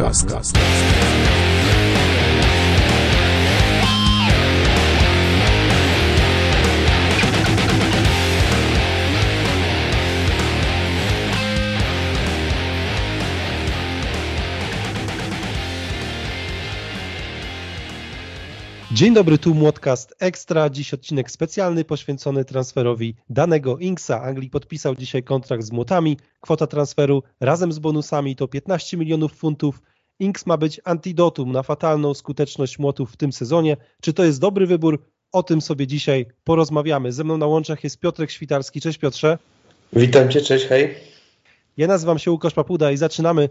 Gast. Gast. Gast. Dzień dobry, tu Młotcast Extra. Dziś odcinek specjalny poświęcony transferowi danego Inksa. Anglii podpisał dzisiaj kontrakt z Młotami. Kwota transferu razem z bonusami to 15 milionów funtów. Inks ma być antidotum na fatalną skuteczność Młotów w tym sezonie. Czy to jest dobry wybór? O tym sobie dzisiaj porozmawiamy. Ze mną na łączach jest Piotrek Świtarski. Cześć Piotrze. Witam Cię, cześć, hej. Ja nazywam się Łukasz Papuda i zaczynamy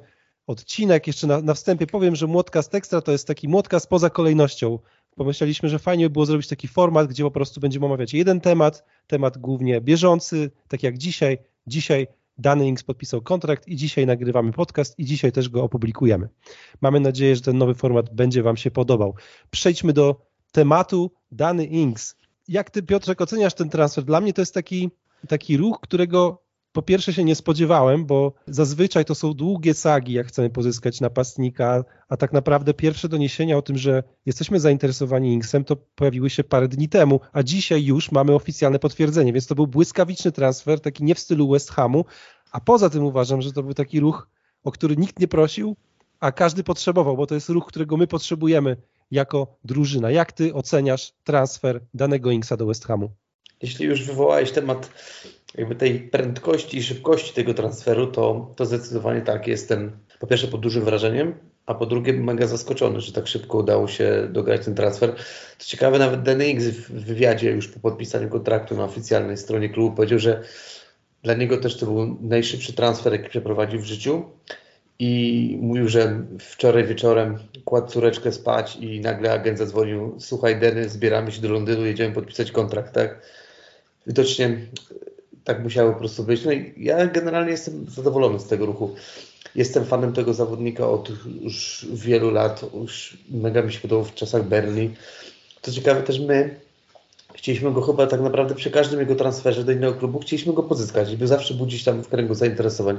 odcinek. Jeszcze na, na wstępie powiem, że Młotcast Extra to jest taki Młotcast poza kolejnością pomyśleliśmy, że fajnie by było zrobić taki format, gdzie po prostu będziemy omawiać jeden temat, temat głównie bieżący, tak jak dzisiaj. Dzisiaj Dany Inks podpisał kontrakt i dzisiaj nagrywamy podcast i dzisiaj też go opublikujemy. Mamy nadzieję, że ten nowy format będzie Wam się podobał. Przejdźmy do tematu Dany Inks. Jak Ty, Piotrek, oceniasz ten transfer? Dla mnie to jest taki, taki ruch, którego po pierwsze się nie spodziewałem, bo zazwyczaj to są długie sagi, jak chcemy pozyskać napastnika, a tak naprawdę pierwsze doniesienia o tym, że jesteśmy zainteresowani Inksem, to pojawiły się parę dni temu, a dzisiaj już mamy oficjalne potwierdzenie, więc to był błyskawiczny transfer, taki nie w stylu West Hamu, a poza tym uważam, że to był taki ruch, o który nikt nie prosił, a każdy potrzebował, bo to jest ruch, którego my potrzebujemy jako drużyna. Jak ty oceniasz transfer danego Inksa do West Hamu? Jeśli już wywołałeś temat jakby tej prędkości i szybkości tego transferu, to, to zdecydowanie tak, jestem po pierwsze pod dużym wrażeniem, a po drugie mega zaskoczony, że tak szybko udało się dograć ten transfer. Co ciekawe, nawet DNX w wywiadzie już po podpisaniu kontraktu na oficjalnej stronie klubu powiedział, że dla niego też to był najszybszy transfer, jaki przeprowadził w życiu i mówił, że wczoraj wieczorem kładł córeczkę spać i nagle agent zadzwonił, słuchaj Denny, zbieramy się do Londynu, jedziemy podpisać kontrakt, tak? Widocznie tak musiało po prostu być. No i ja generalnie jestem zadowolony z tego ruchu. Jestem fanem tego zawodnika od już wielu lat. Już mega mi się podobał w czasach Berlin. Co ciekawe też my chcieliśmy go chyba tak naprawdę przy każdym jego transferze do innego klubu chcieliśmy go pozyskać, by zawsze budzić tam w kręgu zainteresowań.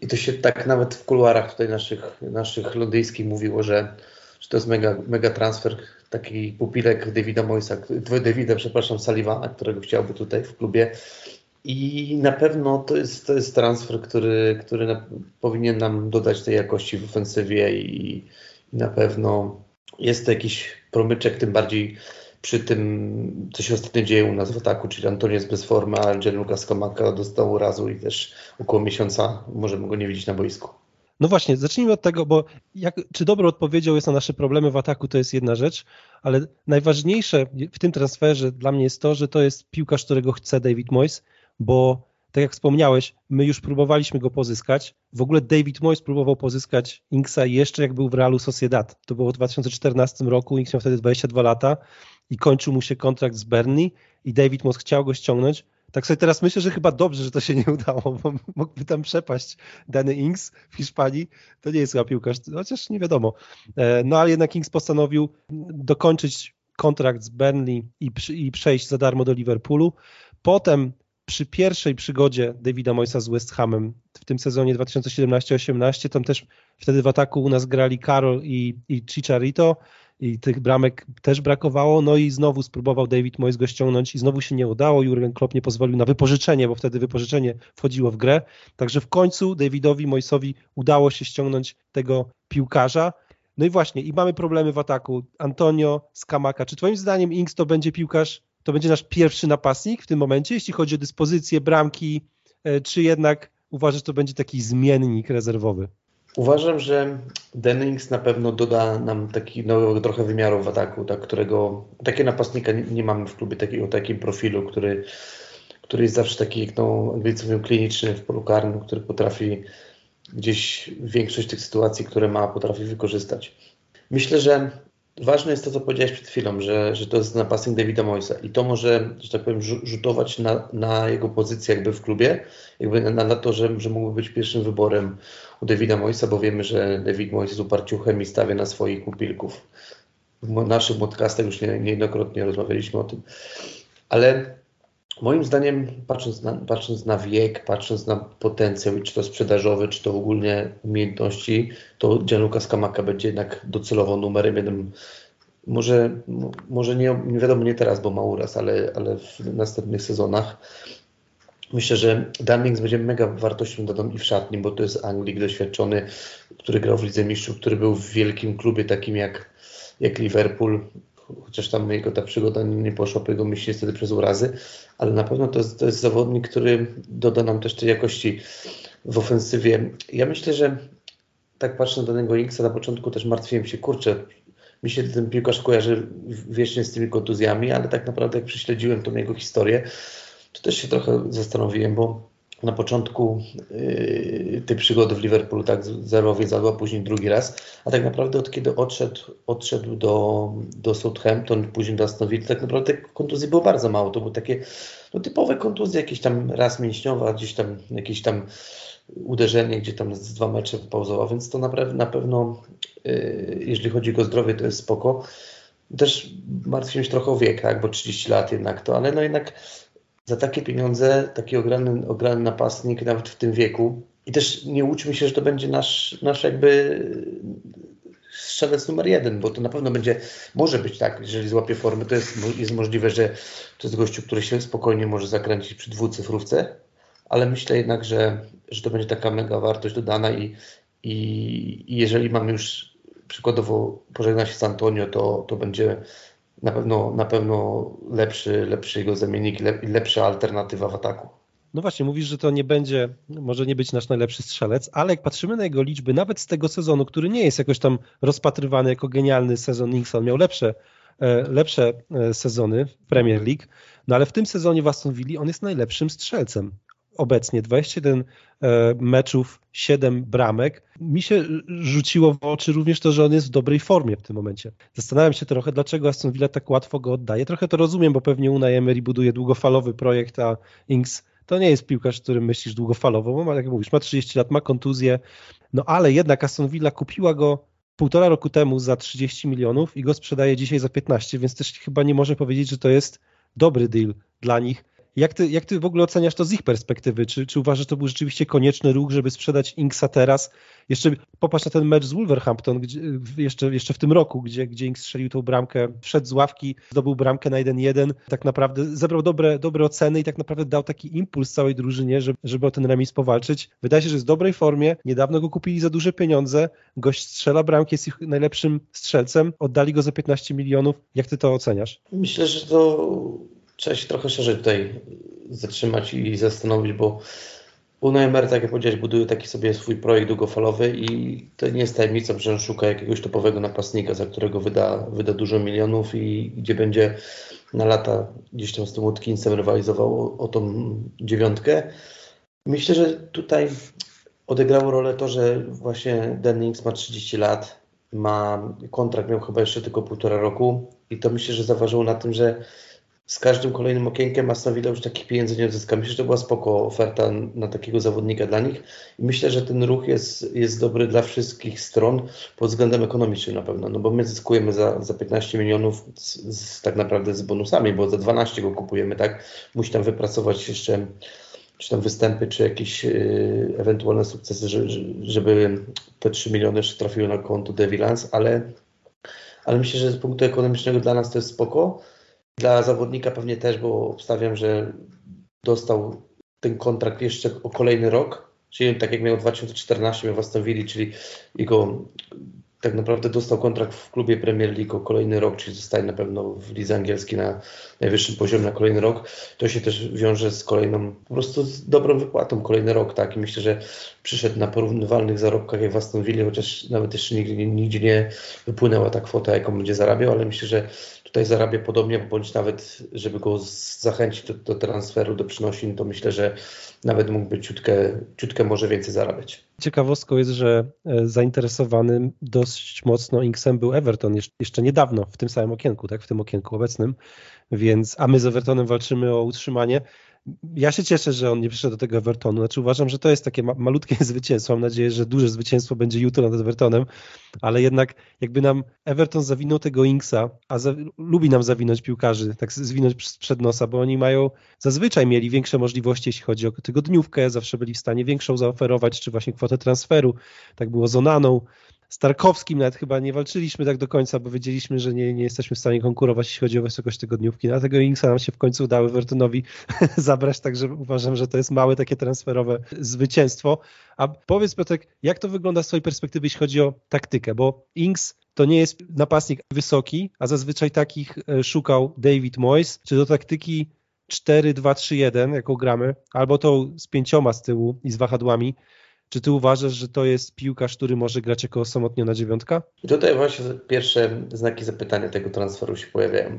I to się tak nawet w kuluarach tutaj naszych, naszych londyńskich mówiło, że, że to jest mega, mega transfer, taki pupilek Davida Moisa, Davida, przepraszam, Sullivana, którego chciałby tutaj w klubie. I na pewno to jest, to jest transfer, który, który na, powinien nam dodać tej jakości w ofensywie i, i na pewno jest to jakiś promyczek, tym bardziej przy tym, co się ostatnio dzieje u nas w ataku, czyli Antonio jest bez formy, a Gianluca dostał razu i też około miesiąca możemy go nie widzieć na boisku. No właśnie, zacznijmy od tego, bo jak, czy dobrą odpowiedzią jest na nasze problemy w ataku, to jest jedna rzecz, ale najważniejsze w tym transferze dla mnie jest to, że to jest piłkarz, którego chce David Moyes bo tak jak wspomniałeś, my już próbowaliśmy go pozyskać. W ogóle David Moyes próbował pozyskać Inksa jeszcze jak był w Realu Sociedad. To było w 2014 roku, Inks miał wtedy 22 lata i kończył mu się kontrakt z Bernie i David Moyes chciał go ściągnąć. Tak sobie teraz myślę, że chyba dobrze, że to się nie udało, bo mógłby tam przepaść dany Inks w Hiszpanii. To nie jest chyba piłkarz, chociaż nie wiadomo. E, no ale jednak Inks postanowił dokończyć kontrakt z Burnley i, i przejść za darmo do Liverpoolu. Potem przy pierwszej przygodzie Davida Moisa z West Hamem w tym sezonie 2017-18, tam też wtedy w ataku u nas grali Karol i, i Chicharito i tych bramek też brakowało, no i znowu spróbował David Moyes go ściągnąć i znowu się nie udało, Jurgen Klopp nie pozwolił na wypożyczenie, bo wtedy wypożyczenie wchodziło w grę, także w końcu Davidowi Moisowi udało się ściągnąć tego piłkarza, no i właśnie, i mamy problemy w ataku. Antonio, Skamaka. Czy twoim zdaniem Inks to będzie piłkarz to będzie nasz pierwszy napastnik w tym momencie, jeśli chodzi o dyspozycję, bramki, e, czy jednak uważasz, to będzie taki zmiennik rezerwowy? Uważam, że Dennings na pewno doda nam taki nowego trochę wymiaru w ataku, tak, którego takiego napastnika nie, nie mamy w klubie takiego takim profilu, który, który jest zawsze taki, jak to Anglicy mówią, kliniczny w polu karnym, który potrafi gdzieś większość tych sytuacji, które ma, potrafi wykorzystać. Myślę, że ważne jest to, co powiedziałeś przed chwilą, że, że to jest napastnik Davida Moisa i to może, że tak powiem, rzutować na, na jego pozycję jakby w klubie, jakby na, na to, że, że mógłby być pierwszym wyborem u Davida Moisa, bo wiemy, że David Mois jest uparciuchem i stawia na swoich pupilków. W naszych podcastach już nie, niejednokrotnie rozmawialiśmy o tym. Ale moim zdaniem, patrząc na, patrząc na wiek, patrząc na potencjał, czy to sprzedażowy, czy to ogólnie umiejętności, to Gianluca Skamaka będzie jednak docelowo numerem jeden. Może, może nie, nie wiadomo nie teraz, bo ma uraz, ale, ale w następnych sezonach. Myślę, że Dunnings będzie mega wartością dodaną i w szatni, bo to jest Anglik doświadczony, który grał w Lidze Mistrzów, który był w wielkim klubie takim jak, jak Liverpool, chociaż tam jego ta przygoda nie poszła po jego myśli niestety przez urazy, ale na pewno to jest, to jest zawodnik, który doda nam też tej jakości w ofensywie. Ja myślę, że tak patrzę na danego Inksa, na początku też martwiłem się, kurczę, mi się ten piłkarz kojarzy wiecznie z tymi kontuzjami, ale tak naprawdę jak prześledziłem tą jego historię, to też się trochę zastanowiłem, bo na początku yy, tej przygody w Liverpoolu tak zerowie zadła, później drugi raz, a tak naprawdę od kiedy odszedł, odszedł do, do Southampton, później do Aston Villa, tak naprawdę kontuzji było bardzo mało. To były takie no, typowe kontuzje, jakieś tam raz mięśniowa, gdzieś tam jakieś tam uderzenie, gdzie tam z dwa mecze pauzował, więc to naprawdę na pewno, yy, jeżeli chodzi o jego zdrowie, to jest spoko. Też martwię się trochę o wiek, tak, bo 30 lat jednak to, ale no jednak za takie pieniądze taki ograny, ograny napastnik nawet w tym wieku. I też nie łudźmy się, że to będzie nasz, nasz jakby strzelec numer jeden, bo to na pewno będzie, może być tak, jeżeli złapie formę, to jest, jest możliwe, że to jest gościu, który się spokojnie może zakręcić przy dwucyfrówce, ale myślę jednak, że, że to będzie taka mega wartość dodana i, i, i jeżeli mamy już przykładowo pożegnać się z Antonio, to, to będzie na pewno, na pewno lepszy, lepszy jego zamiennik lepsza alternatywa w ataku. No właśnie, mówisz, że to nie będzie, może nie być nasz najlepszy strzelec, ale jak patrzymy na jego liczby, nawet z tego sezonu, który nie jest jakoś tam rozpatrywany jako genialny sezon Nixon, miał lepsze, e, lepsze e, sezony w Premier League, no ale w tym sezonie w Aston Villa on jest najlepszym strzelcem obecnie 21 e, meczów, 7 bramek. Mi się rzuciło w oczy również to, że on jest w dobrej formie w tym momencie. Zastanawiam się trochę, dlaczego Aston Villa tak łatwo go oddaje. Trochę to rozumiem, bo pewnie Unai Emery buduje długofalowy projekt, a Inks to nie jest piłkarz, którym myślisz długofalowo, bo jak mówisz, ma 30 lat, ma kontuzję, no ale jednak Aston Villa kupiła go półtora roku temu za 30 milionów i go sprzedaje dzisiaj za 15, więc też chyba nie może powiedzieć, że to jest dobry deal dla nich. Jak ty, jak ty w ogóle oceniasz to z ich perspektywy? Czy, czy uważasz, że to był rzeczywiście konieczny ruch, żeby sprzedać Inksa teraz? Jeszcze popatrz na ten mecz z Wolverhampton gdzie, jeszcze, jeszcze w tym roku, gdzie, gdzie Inks strzelił tą bramkę, wszedł z ławki, zdobył bramkę na 1-1, tak naprawdę zebrał dobre, dobre oceny i tak naprawdę dał taki impuls całej drużynie, żeby, żeby o ten remis powalczyć. Wydaje się, że jest w dobrej formie, niedawno go kupili za duże pieniądze, gość strzela bramki, jest ich najlepszym strzelcem, oddali go za 15 milionów. Jak ty to oceniasz? Myślę, że to trzeba się trochę szerzej tutaj zatrzymać i zastanowić, bo UNMR, tak jak powiedziałeś, buduje taki sobie swój projekt długofalowy i to nie jest tajemnicą, że on szuka jakiegoś topowego napastnika, za którego wyda, wyda dużo milionów i gdzie będzie na lata gdzieś tam z tym Watkinsem rywalizował o, o tą dziewiątkę. Myślę, że tutaj odegrało rolę to, że właśnie Dennings ma 30 lat, ma kontrakt, miał chyba jeszcze tylko półtora roku i to myślę, że zaważyło na tym, że z każdym kolejnym okienkiem Aston Villa już takich pieniędzy nie odzyska. Myślę, że to była spoko oferta na takiego zawodnika dla nich i myślę, że ten ruch jest, jest dobry dla wszystkich stron pod względem ekonomicznym na pewno, no bo my zyskujemy za, za 15 milionów z, z, tak naprawdę z bonusami, bo za 12 go kupujemy, tak? Musi tam wypracować jeszcze czy tam występy, czy jakieś y, ewentualne sukcesy, żeby, żeby te 3 miliony jeszcze trafiły na konto Devilans, ale, ale myślę, że z punktu ekonomicznego dla nas to jest spoko. Dla zawodnika pewnie też, bo obstawiam, że dostał ten kontrakt jeszcze o kolejny rok, czyli tak jak miał w 2014 miał w Aston Villa, czyli jego tak naprawdę dostał kontrakt w klubie Premier League o kolejny rok, czyli zostaje na pewno w lidze angielskiej na najwyższym poziomie na kolejny rok. To się też wiąże z kolejną, po prostu z dobrą wypłatą kolejny rok, tak? I myślę, że przyszedł na porównywalnych zarobkach jak w Aston Villa, chociaż nawet jeszcze nigdzie, nigdzie nie wypłynęła ta kwota, jaką będzie zarabiał, ale myślę, że tutaj zarabia podobnie, bądź nawet, żeby go zachęcić do, do transferu, do przynosin, to myślę, że nawet mógłby ciutkę, ciutkę może więcej zarabiać. Ciekawostką jest, że e, zainteresowanym dość mocno Inksem był Everton jeszcze niedawno, w tym samym okienku, tak, w tym okienku obecnym, więc, a my z Evertonem walczymy o utrzymanie. Ja się cieszę, że on nie przyszedł do tego Evertonu. Znaczy uważam, że to jest takie ma malutkie zwycięstwo. Mam nadzieję, że duże zwycięstwo będzie jutro nad Evertonem, ale jednak jakby nam Everton zawinął tego Inksa, a lubi nam zawinąć piłkarzy, tak zwinąć przed nosa, bo oni mają, zazwyczaj mieli większe możliwości, jeśli chodzi o tygodniówkę, zawsze byli w stanie większą zaoferować, czy właśnie kwotę transferu. Tak było z Onaną, z Tarkowskim nawet chyba nie walczyliśmy tak do końca, bo wiedzieliśmy, że nie, nie jesteśmy w stanie konkurować, jeśli chodzi o wysokość tygodniówki. Dlatego Inksa nam się w końcu udało Evertonowi zabrać, także uważam, że to jest małe takie transferowe zwycięstwo. A powiedz Piotrek, jak to wygląda z twojej perspektywy, jeśli chodzi o taktykę, bo Inks to nie jest napastnik wysoki, a zazwyczaj takich e, szukał David Moyes, czy do taktyki 4-2-3-1, jaką gramy, albo tą z pięcioma z tyłu i z wahadłami, czy ty uważasz, że to jest piłkarz, który może grać jako osamotniona dziewiątka? I tutaj właśnie pierwsze znaki zapytania tego transferu się pojawiają,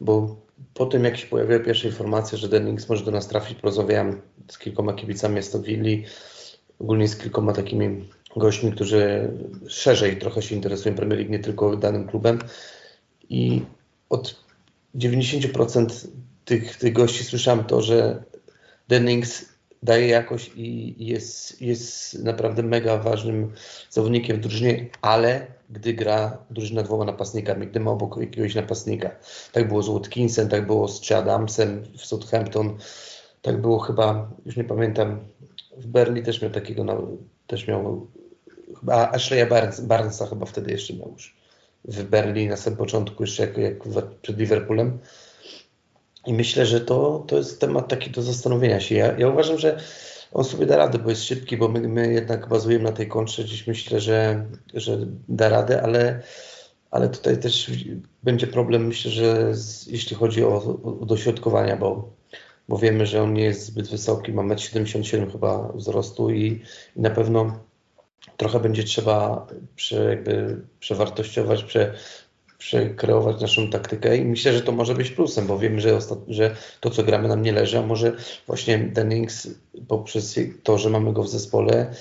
bo po tym jak się pojawiły pierwsze informacje, że Dennings może do nas trafić, porozmawiałem z kilkoma kibicami Aston Villa, ogólnie z kilkoma takimi gośćmi, którzy szerzej trochę się interesują Premier League, nie tylko danym klubem i od 90% tych, tych gości słyszałem to, że Dennings daje jakość i jest, jest naprawdę mega ważnym zawodnikiem w drużynie, ale gdy gra drużyna dwoma napastnikami, gdy ma obok jakiegoś napastnika. Tak było z Watkinsem, tak było z Adamsem w Southampton, tak było chyba, już nie pamiętam, w Berli też miał takiego, też miał, chyba Ashleya Barnes, Barnesa chyba wtedy jeszcze miał już w Berli na samym początku, jeszcze jak, jak przed Liverpoolem. I myślę, że to, to jest temat taki do zastanowienia się. Ja, ja uważam, że on sobie da radę, bo jest szybki, bo my, my jednak bazujemy na tej kontrze. Dziś myślę, że, że da radę, ale, ale tutaj też będzie problem, myślę, że z, jeśli chodzi o, o dośrodkowania, bo, bo wiemy, że on nie jest zbyt wysoki, ma 1,77 m chyba wzrostu i, i na pewno trochę będzie trzeba prze, jakby przewartościować, prze, przekreować naszą taktykę i myślę, że to może być plusem, bo wiemy, że, że to, co gramy nam nie leży, a może właśnie Dennings poprzez to, że mamy go w zespole,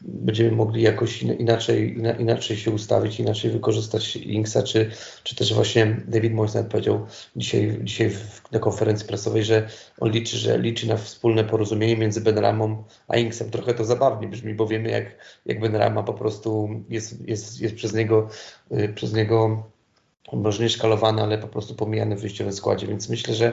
będziemy mogli jakoś inaczej, inaczej się ustawić, inaczej wykorzystać Inksa, czy, czy też właśnie David Moyes nawet powiedział dzisiaj, dzisiaj na konferencji prasowej, że on liczy, że liczy na wspólne porozumienie między Benramą a Inksem. Trochę to zabawnie brzmi, bo wiemy jak, jak Benrama po prostu jest, jest, jest przez niego, y, przez niego może nie szkalowany, ale po prostu pomijany w wyjściowym składzie, więc myślę, że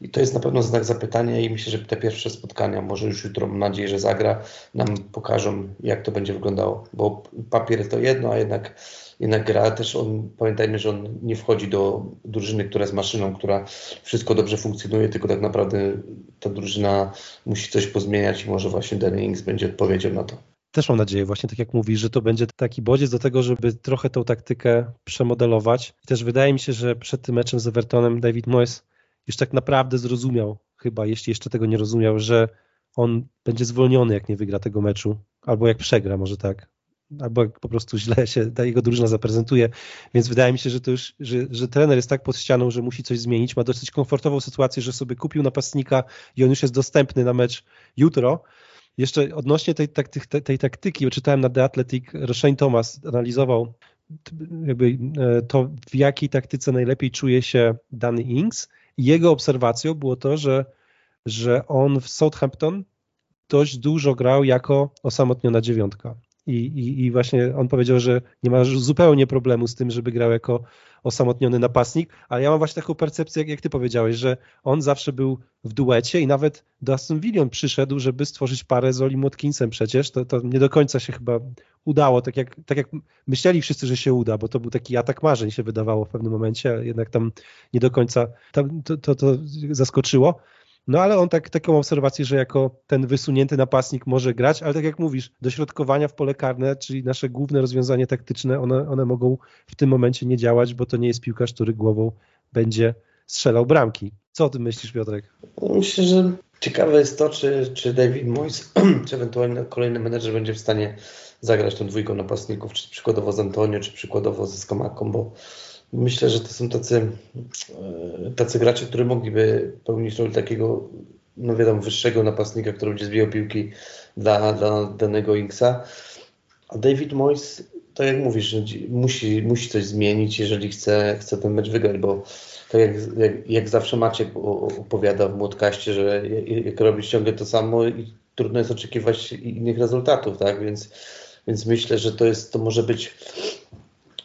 i to jest na pewno znak zapytania i myślę, że te pierwsze spotkania, może już jutro mam nadzieję, że zagra, nam pokażą jak to będzie wyglądało, bo papier to jedno, a jednak, jednak gra też on, pamiętajmy, że on nie wchodzi do drużyny, która jest maszyną, która wszystko dobrze funkcjonuje, tylko tak naprawdę ta drużyna musi coś pozmieniać i może właśnie Danny Ings będzie odpowiedzią na to też mam nadzieję, właśnie tak jak mówisz, że to będzie taki bodziec do tego, żeby trochę tą taktykę przemodelować. I też wydaje mi się, że przed tym meczem z Evertonem David Moyes już tak naprawdę zrozumiał, chyba jeśli jeszcze tego nie rozumiał, że on będzie zwolniony, jak nie wygra tego meczu, albo jak przegra, może tak, albo jak po prostu źle się ta jego drużyna zaprezentuje. Więc wydaje mi się, że to już, że, że trener jest tak pod ścianą, że musi coś zmienić. Ma dosyć komfortową sytuację, że sobie kupił napastnika i on już jest dostępny na mecz jutro jeszcze odnośnie tej, tej, tej taktyki, czytałem na The Athletic, Shane Thomas analizował jakby e, to, w jakiej taktyce najlepiej czuje się dany Ings. Jego obserwacją było to, że, że on w Southampton dość dużo grał jako osamotniona dziewiątka. I, i, I właśnie on powiedział, że nie ma zupełnie problemu z tym, żeby grał jako osamotniony napastnik, ale ja mam właśnie taką percepcję, jak, jak ty powiedziałeś, że on zawsze był w duecie i nawet do Aston Villa przyszedł, żeby stworzyć parę z Olim Watkinsem przecież, to, to nie do końca się chyba udało, tak jak, tak jak myśleli wszyscy, że się uda, bo to był taki atak marzeń się wydawało w pewnym momencie, jednak tam nie do końca tam, to, to, to zaskoczyło. No ale on tak, taką obserwację, że jako ten wysunięty napastnik może grać, ale tak jak mówisz, dośrodkowania w pole karne, czyli nasze główne rozwiązanie taktyczne, one, one mogą w tym momencie nie działać, bo to nie jest piłkarz, który głową będzie strzelał bramki. Co o tym myślisz, Piotrek? Myślę, że ciekawe jest to, czy, czy David Moyes, czy ewentualnie kolejny menedżer będzie w stanie zagrać tą dwójką napastników, czy przykładowo z Antonio, czy przykładowo ze Skamaką, bo Myślę, że to są tacy, e, tacy gracze, którzy mogliby pełnić rolę takiego, no wiadomo, wyższego napastnika, który będzie zbijał piłki dla, dla danego Inksa. A David Moyes, to jak mówisz, musi, musi coś zmienić, jeżeli chce, chce ten mecz wygrać, bo tak jak, jak, jak zawsze Maciek opowiada w Młodkaście, że jak robisz ciągle to samo i trudno jest oczekiwać innych rezultatów, tak? Więc, więc myślę, że to jest, to może być,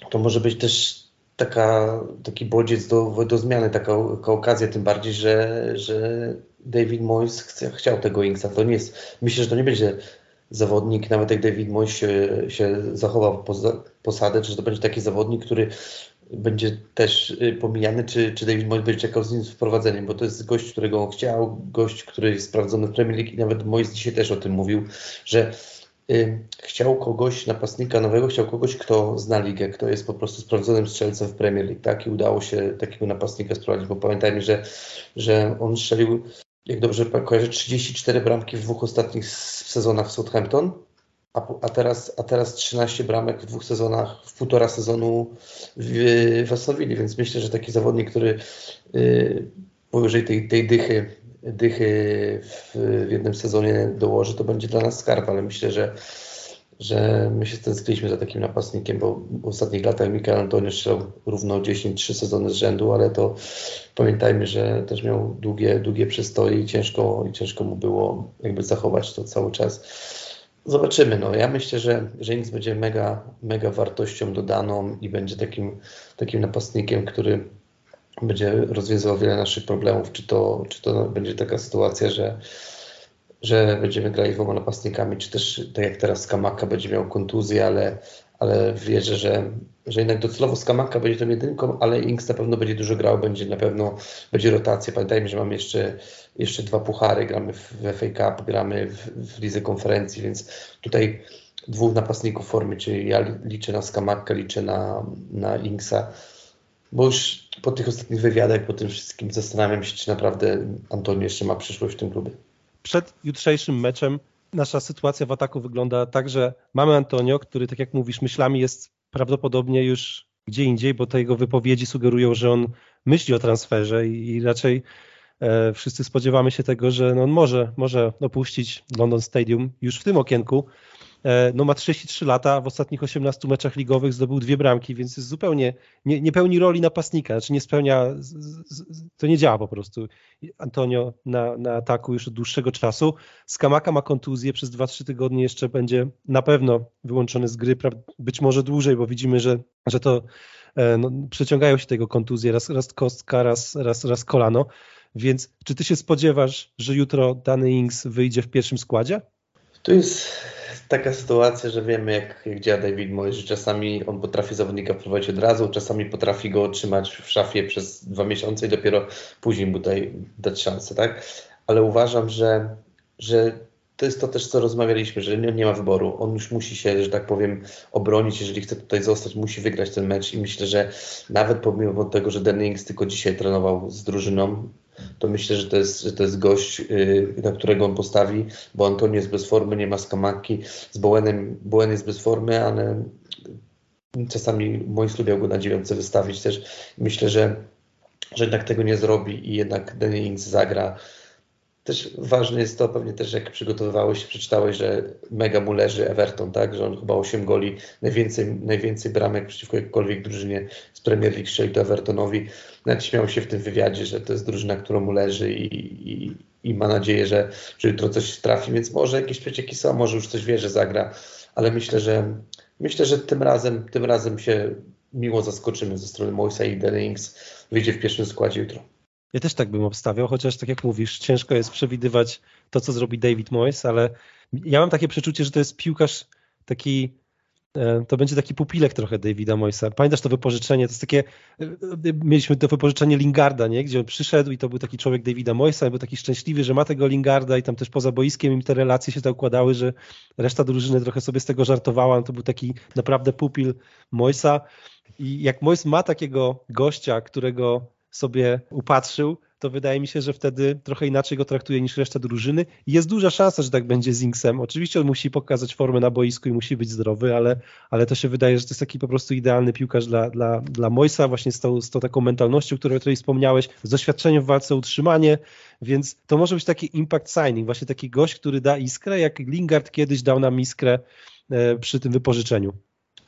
to może być też taka, taki bodziec do, do zmiany, taka, taka okazja, tym bardziej, że, że David Moyes chce, chciał tego Inksa. To nie jest, myślę, że to nie będzie zawodnik, nawet jak David Moyes się, się zachowa posadę, że to będzie taki zawodnik, który będzie też y, pomijany, czy, czy David Moyes będzie czekał z nim z wprowadzeniem, bo to jest gość, którego on chciał, gość, który jest sprawdzony w Premier League i nawet Moyes dzisiaj też o tym mówił, że chciał kogoś, napastnika nowego, chciał kogoś, kto zna ligę, kto jest po prostu sprawdzonym strzelcem w Premier League, tak? I udało się takiego napastnika sprowadzić, bo pamiętajmy, że, że on strzelił, jak dobrze kojarzę, 34 bramki w dwóch ostatnich sezonach w Southampton, a, a, teraz, a teraz 13 bramek w dwóch sezonach, w półtora sezonu w, w więc myślę, że taki zawodnik, który yy, powyżej tej, tej dychy, dychy w, w jednym sezonie dołoży, to będzie dla nas skarb, ale myślę, że że my się stęskniliśmy za takim napastnikiem, bo w ostatnich latach Mikel Antonio strzelał równo 10, 3 sezony z rzędu, ale to pamiętajmy, że też miał długie, długie przystoje i ciężko, i ciężko mu było jakby zachować to cały czas. Zobaczymy. No. Ja myślę, że, że Inks będzie mega, mega wartością dodaną i będzie takim, takim napastnikiem, który będzie rozwiązywał wiele naszych problemów. Czy to, czy to będzie taka sytuacja, że, że będziemy grali dwoma napastnikami, czy też tak jak teraz Kamaka będzie miał kontuzję, ale, ale wierzę, że, że jednak docelowo Skamaka będzie tą jedynką, ale Inks na pewno będzie dużo grał, będzie na pewno będzie rotacja. Pamiętajmy, że mamy jeszcze, jeszcze dwa puchary, gramy w, FA Cup, gramy w, w Lidze Konferencji, więc tutaj dwóch napastników w formie, czyli ja liczę na Skamaka, liczę na, na Inksa, bo już po tych ostatnich wywiadach, po tym wszystkim zastanawiam się, czy naprawdę Antonio jeszcze ma przyszłość w tym klubie. Przed jutrzejszym meczem nasza sytuacja w ataku wygląda tak, że mamy Antonio, który, tak jak mówisz, myślami jest prawdopodobnie już gdzie indziej, bo te jego wypowiedzi sugerują, że on myśli o transferze i, i raczej e, wszyscy spodziewamy się tego, że no on może, może opuścić London Stadium już w tym okienku. E, no ma 33 lata, w ostatnich 18 meczach ligowych zdobył dwie bramki, więc jest zupełnie nie, nie pełni roli napastnika, znaczy nie spełnia, to nie działa po prostu. Antonio na, na ataku już od dłuższego czasu. Skamaka ma kontuzję, przez 2-3 tygodnie jeszcze będzie na pewno wyłączony z gry, być może dłużej, bo widzimy, że, że to e, no, przeciągają się tego kontuzje, raz, raz kostka, raz, raz, raz kolano. Więc czy ty się spodziewasz, że jutro Danny Ings wyjdzie w pierwszym składzie? To jest taka sytuacja, że wiemy jak, jak działa David Moyes, że czasami on potrafi zawodnika wprowadzić od razu, czasami potrafi go trzymać w szafie przez dwa miesiące i dopiero później mu daj, dać szansę, tak? Ale uważam, że, że to jest to też, co rozmawialiśmy, że nie, nie, ma wyboru. On już musi się, że tak powiem, obronić, jeżeli chce tutaj zostać, musi wygrać ten mecz i myślę, że nawet pomimo tego, że Dennings tylko dzisiaj trenował z drużyną, to myślę, że to jest, że to jest gość, yy, na którego on postawi, bo Antonio jest bez formy, nie ma skamaki, z Bowenem, Bowen jest bez formy, ale czasami Mois lubiał go na dziewiątce wystawić też. Myślę, że, że jednak tego nie zrobi i jednak Dennings zagra też ważne jest to, pewnie też jak przygotowywałeś przeczytałeś, że mega mu leży Everton, tak, że on chyba 8 goli, najwięcej, najwięcej bramek przeciwko jakiejkolwiek drużynie z Premier League strzelił do Evertonowi. Nawet śmiał się w tym wywiadzie, że to jest drużyna, którą mu leży i, i, i ma nadzieję, że, że jutro coś trafi, więc może jakieś przecieki są, może już coś wie, że zagra, ale myślę, że myślę, że tym razem, tym razem się miło zaskoczymy ze strony Moisa i Dennings wyjdzie w pierwszym składzie jutro. Ja też tak bym obstawiał, chociaż tak jak mówisz, ciężko jest przewidywać to, co zrobi David Moyes, ale ja mam takie przeczucie, że to jest piłkarz taki, e, to będzie taki pupilek trochę Davida Moyesa. Pamiętasz to wypożyczenie? To jest takie, e, mieliśmy to wypożyczenie Lingarda, nie? gdzie on przyszedł i to był taki człowiek Davida Moyesa, był taki szczęśliwy, że ma tego Lingarda i tam też poza boiskiem im te relacje się tak układały, że reszta drużyny trochę sobie z tego żartowała. No to był taki naprawdę pupil Moyesa i jak Moyes ma takiego gościa, którego sobie upatrzył, to wydaje mi się, że wtedy trochę inaczej go traktuje niż reszta drużyny. Jest duża szansa, że tak będzie z Inksem. Oczywiście on musi pokazać formę na boisku i musi być zdrowy, ale, ale to się wydaje, że to jest taki po prostu idealny piłkarz dla, dla, dla Moisa, właśnie z tą, z tą taką mentalnością, którą tutaj wspomniałeś, z doświadczeniem w walce o utrzymanie, więc to może być taki impact signing, właśnie taki gość, który da iskrę, jak Lingard kiedyś dał nam iskrę e, przy tym wypożyczeniu.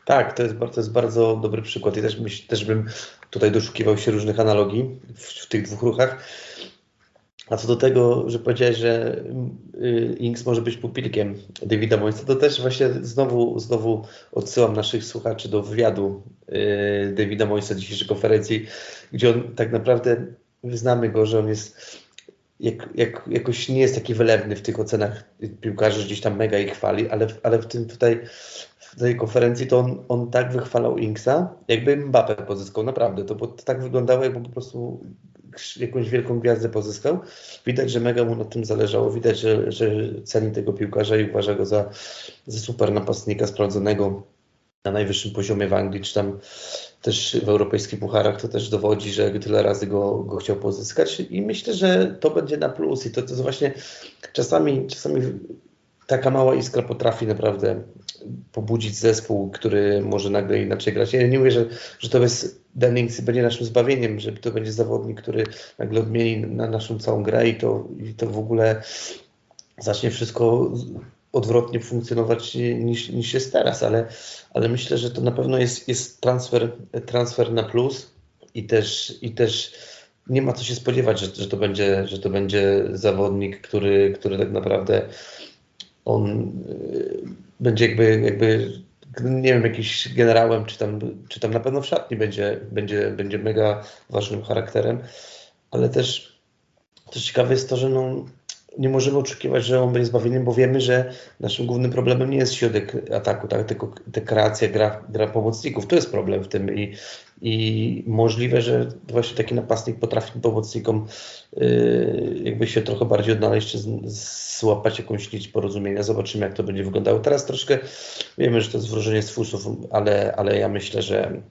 Tak, to jest, to jest bardzo dobry przykład i też, też bym tutaj doszukiwał się różnych analogii w, w tych dwóch ruchach. A co do tego, że powiedziałeś, że y, Inks może być pupilkiem Davida Moysa, to też właśnie znowu, znowu odsyłam naszych słuchaczy do wywiadu y, Davida Moysa dzisiejszej konferencji, gdzie on tak naprawdę znamy go, że on jest jak, jak, jakoś nie jest taki wylewny w tych ocenach piłkarzy, że gdzieś tam mega ich chwali, ale, ale w tym tutaj tej konferencji to on, on tak wychwalał Inksa, jakby Mbappé pozyskał, naprawdę, to, bo to tak wyglądało, jakby po prostu jakąś wielką gwiazdę pozyskał. Widać, że mega mu na tym zależało, widać, że, że ceni tego piłkarza i uważa go za, za super napastnika sprawdzonego na najwyższym poziomie w Anglii, czy tam też w europejskich pucharach, to też dowodzi, że tyle razy go, go chciał pozyskać. I myślę, że to będzie na plus. I to, to właśnie czasami, czasami taka mała iskra potrafi naprawdę pobudzić zespół, który może nagle inaczej grać. Ja nie mówię, że, że to jest Dennings będzie naszym zbawieniem, że to będzie zawodnik, który nagle odmieni na naszą całą grę i to, i to w ogóle zacznie wszystko odwrotnie funkcjonować niż, niż jest teraz, ale, ale myślę, że to na pewno jest, jest transfer, transfer na plus i też, i też nie ma co się spodziewać, że, że, to, będzie, że to będzie zawodnik, który, który tak naprawdę on y, będzie jakby, jakby nie wiem, jakiś generałem, czy tam, czy tam na pewno w szatni będzie, będzie, będzie mega ważnym charakterem, ale też, też ciekawe jest to, że no, nie możemy oczekiwać, że on będzie zbawieniem, bo wiemy, że naszym głównym problemem nie jest środek ataku, tak? tylko te kreacja gra, gra pomocników. To jest problem w tym i, i możliwe, że właśnie taki napastnik potrafi pomocnikom yy, jakby się trochę bardziej odnaleźć, złapać jakąś nić porozumienia. Zobaczymy, jak to będzie wyglądało. Teraz troszkę wiemy, że to jest wróżenie z fusów, ale, ale ja myślę, że,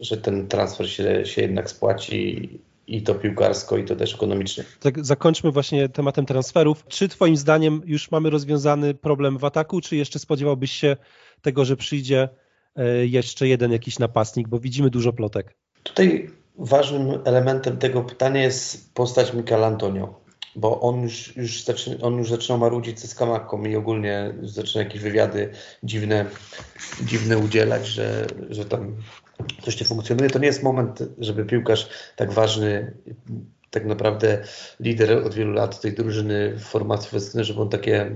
że ten transfer się, się jednak spłaci i to piłkarsko, i to też ekonomicznie. Tak, zakończmy właśnie tematem transferów. Czy Twoim zdaniem już mamy rozwiązany problem w ataku, czy jeszcze spodziewałbyś się tego, że przyjdzie e, jeszcze jeden jakiś napastnik, bo widzimy dużo plotek? Tutaj ważnym elementem tego pytania jest postać Michael Antonio, bo on już, już, zaczyna, on już zaczyna marudzić ze Skamaką i ogólnie zaczyna jakieś wywiady dziwne, dziwne udzielać, że, że tam coś nie funkcjonuje, to nie jest moment, żeby piłkarz tak ważny, tak naprawdę lider od wielu lat tej drużyny w formacji Westyny, żeby on takie,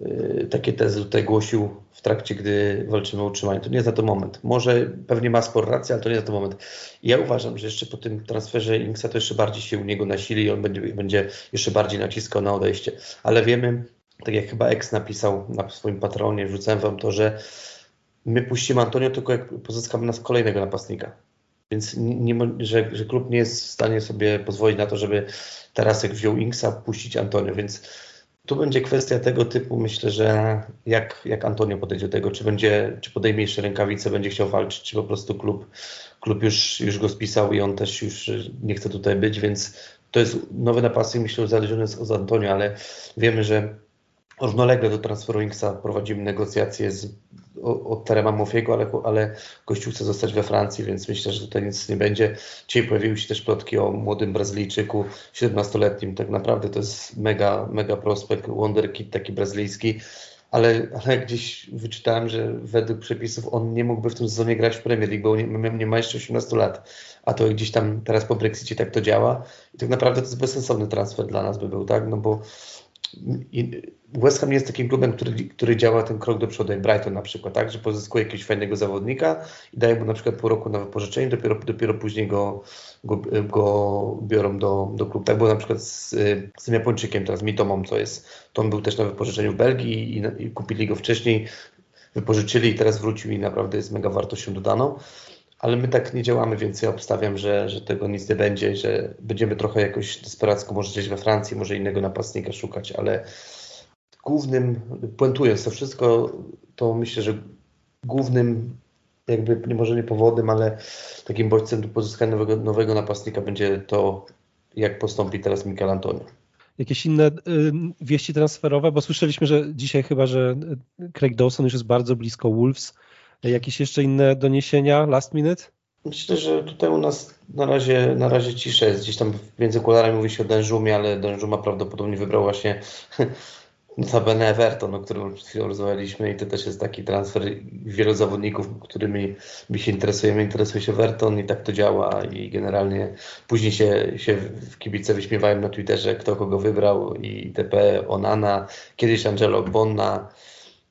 y, takie tezy tutaj głosił w trakcie, gdy walczymy o utrzymanie. To nie jest na to moment. Może pewnie ma sporo racji, ale to nie jest na to moment. I ja uważam, że jeszcze po tym transferze Inksa to jeszcze bardziej się u niego nasili i on będzie, będzie jeszcze bardziej naciskał na odejście. Ale wiemy, tak jak chyba Ex napisał na swoim patronie, wrzucałem wam to, że my puścimy Antonio tylko jak pozyskamy nas kolejnego napastnika. Więc nie, że, że klub nie jest w stanie sobie pozwolić na to, żeby teraz jak wziął Inksa, puścić Antonio, więc tu będzie kwestia tego typu, myślę, że jak, jak Antonio podejdzie do tego, czy będzie, czy podejmie jeszcze rękawice, będzie chciał walczyć, czy po prostu klub, klub już, już go spisał i on też już nie chce tutaj być, więc to jest nowy napastnik, myślę, uzależniony od Antonio, ale wiemy, że równolegle do transferu Inksa prowadzimy negocjacje z od Terema Mofiego, ale, ale gościu chce zostać we Francji, więc myślę, że tutaj nic nie będzie. Dzisiaj pojawiły się też plotki o młodym Brazylijczyku, 17-letnim, tak naprawdę to jest mega, mega prospekt, wonderkid taki brazylijski, ale, ale gdzieś wyczytałem, że według przepisów on nie mógłby w tym sezonie grać w Premier League, bo nie, nie ma jeszcze 18 lat, a to gdzieś tam teraz po Brexicie tak to działa. I tak naprawdę to jest bezsensowny transfer dla nas by był, tak, no bo West Ham jest takim klubem, który, który działa ten krok do przodu, jak Brighton na przykład, tak, że pozyskuje jakiegoś fajnego zawodnika i daje mu na przykład pół roku na wypożyczenie, dopiero, dopiero później go, go, go biorą do, do klubu. Tak było na przykład z, z tym Japończykiem, teraz Mitomą, co jest, to on był też na wypożyczeniu w Belgii i, i kupili go wcześniej, wypożyczyli i teraz wrócił i naprawdę jest mega wartością dodaną ale my tak nie działamy, więc ja obstawiam, że, że tego nic nie będzie, że będziemy trochę jakoś desperacko może gdzieś we Francji, może innego napastnika szukać, ale głównym, puentując to wszystko, to myślę, że głównym jakby nie może nie powodem, ale takim bodźcem do pozyskania nowego, nowego napastnika będzie to, jak postąpi teraz Mikel Antonio. Jakieś inne y, wieści transferowe, bo słyszeliśmy, że dzisiaj chyba, że Craig Dawson już jest bardzo blisko Wolves. Jakieś jeszcze inne doniesienia last minute? Myślę, że tutaj u nas na razie, na razie cisza jest. Gdzieś tam między kularami mówi się o Dężumie, ale Dężuma prawdopodobnie wybrał właśnie Notabene Everton, o którym przed chwilą rozmawialiśmy i to też jest taki transfer wielu zawodników, którymi my się interesujemy. Interesuje się Everton i tak to działa i generalnie później się, się w kibice wyśmiewają na Twitterze, kto kogo wybrał i TP Onana, kiedyś Angelo Bonna,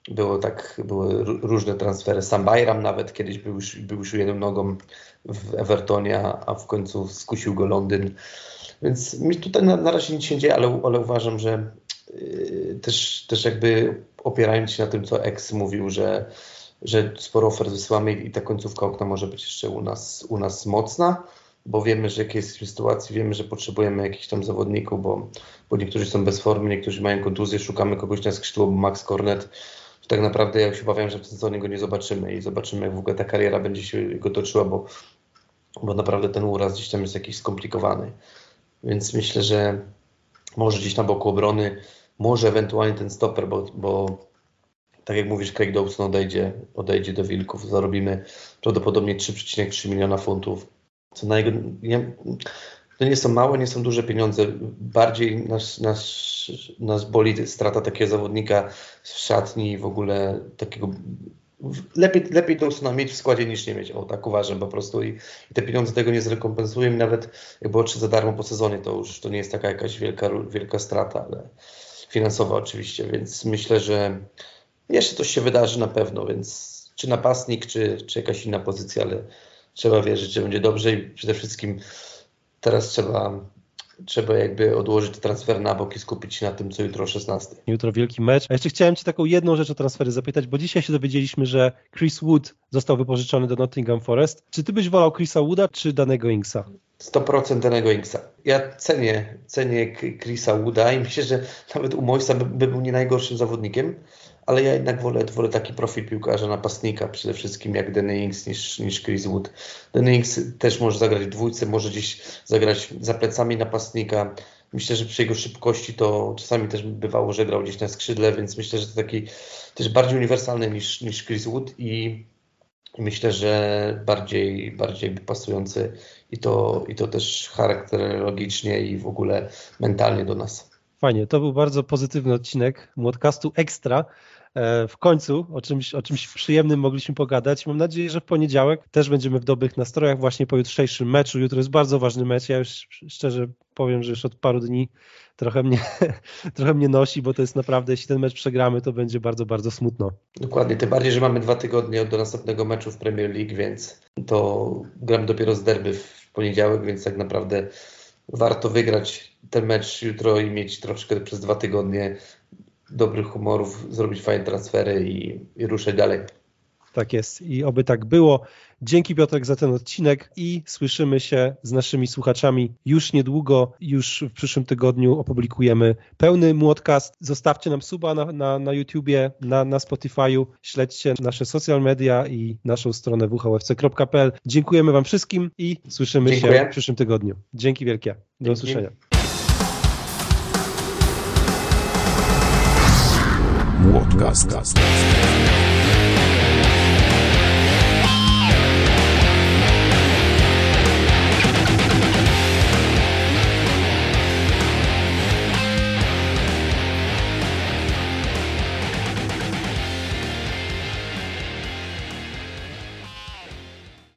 było tak, były różne transfery. Sam Bayram nawet kiedyś był już, był już jedną nogą w Evertonie, a w końcu skusił go Londyn. Więc mi tutaj na, na razie nic się nie dzieje, ale, ale uważam, że też, też jakby opierając się na tym, co Ex mówił, że, że sporo ofert wysyłamy i ta końcówka okna może być jeszcze u nas, u nas mocna, bo wiemy, że jakie jest sytuacji, wiemy, że potrzebujemy jakichś tam zawodników, bo, bo niektórzy są bez formy, niektórzy mają kontuzję, szukamy kogoś na skrzydło, Max Cornet tak naprawdę ja się obawiam, że w sezonie go nie zobaczymy i zobaczymy, jak w ogóle ta kariera będzie się go toczyła, bo, bo naprawdę ten uraz gdzieś tam jest jakiś skomplikowany. Więc myślę, że może gdzieś na boku obrony, może ewentualnie ten stoper, bo, bo tak jak mówisz, Craig Dawson odejdzie, odejdzie do Wilków, zarobimy prawdopodobnie 3,3 miliona funtów. Co na jego, nie, to nie są małe, nie są duże pieniądze. Bardziej nas, nas, nas boli strata takiego zawodnika w szatni w ogóle takiego lepiej, lepiej Dawsona mieć w składzie niż nie mieć. O, tak uważam po prostu i, i te pieniądze tego nie zrekompensują i nawet jakby odszedł za darmo po sezonie, to już to nie jest taka jakaś wielka, wielka strata, ale finansowa oczywiście, więc myślę, że jeszcze coś się wydarzy na pewno, więc czy napastnik, czy, czy jakaś inna pozycja, ale trzeba wierzyć, że będzie dobrze i przede wszystkim teraz trzeba trzeba jakby odłożyć transfer na bok i skupić się na tym, co jutro o 16. Jutro wielki mecz. A jeszcze chciałem Cię taką jedną rzecz o transfery zapytać, bo dzisiaj się dowiedzieliśmy, że Chris Wood został wypożyczony do Nottingham Forest. Czy Ty byś wolał Chrisa Wooda, czy danego Inksa? 100% danego Inksa. Ja cenię, cenię Chrisa Wooda i myślę, że nawet u Moisa by, by był nie najgorszym zawodnikiem, ale ja jednak wolę, wolę taki profil piłkarza napastnika przede wszystkim jak Danny Ings niż, niż Chris Wood. Danny Ings też może zagrać w dwójce, może gdzieś zagrać za plecami napastnika. Myślę, że przy jego szybkości to czasami też bywało, że grał gdzieś na skrzydle, więc myślę, że to taki też bardziej uniwersalny niż, niż Chris Wood i myślę, że bardziej, bardziej pasujący i to, i to też charakterologicznie i w ogóle mentalnie do nas. Fajnie, to był bardzo pozytywny odcinek Młodcastu Ekstra. E, w końcu o czymś, o czymś przyjemnym mogliśmy pogadać. Mam nadzieję, że w poniedziałek też będziemy w dobrych nastrojach właśnie po jutrzejszym meczu. Jutro jest bardzo ważny mecz. Ja już szczerze powiem, że już od paru dni trochę mnie, trochę mnie nosi, bo to jest naprawdę, jeśli ten mecz przegramy, to będzie bardzo, bardzo smutno. Dokładnie, tym bardziej, że mamy dwa tygodnie do następnego meczu w Premier League, więc to gram dopiero z derby w poniedziałek, więc tak naprawdę warto wygrać ten mecz jutro i mieć troszkę przez dwa tygodnie dobrych humorów, zrobić fajne transfery i, i ruszać dalej. Tak jest i oby tak było. Dzięki Piotrek za ten odcinek i słyszymy się z naszymi słuchaczami już niedługo, już w przyszłym tygodniu opublikujemy pełny młodcast. Zostawcie nam suba na, na, na YouTubie, na, na Spotify'u, śledźcie nasze social media i naszą stronę whfc.pl. Dziękujemy Wam wszystkim i słyszymy Dziękuję. się w przyszłym tygodniu. Dzięki wielkie. Do Dzięki. usłyszenia. Młodcast.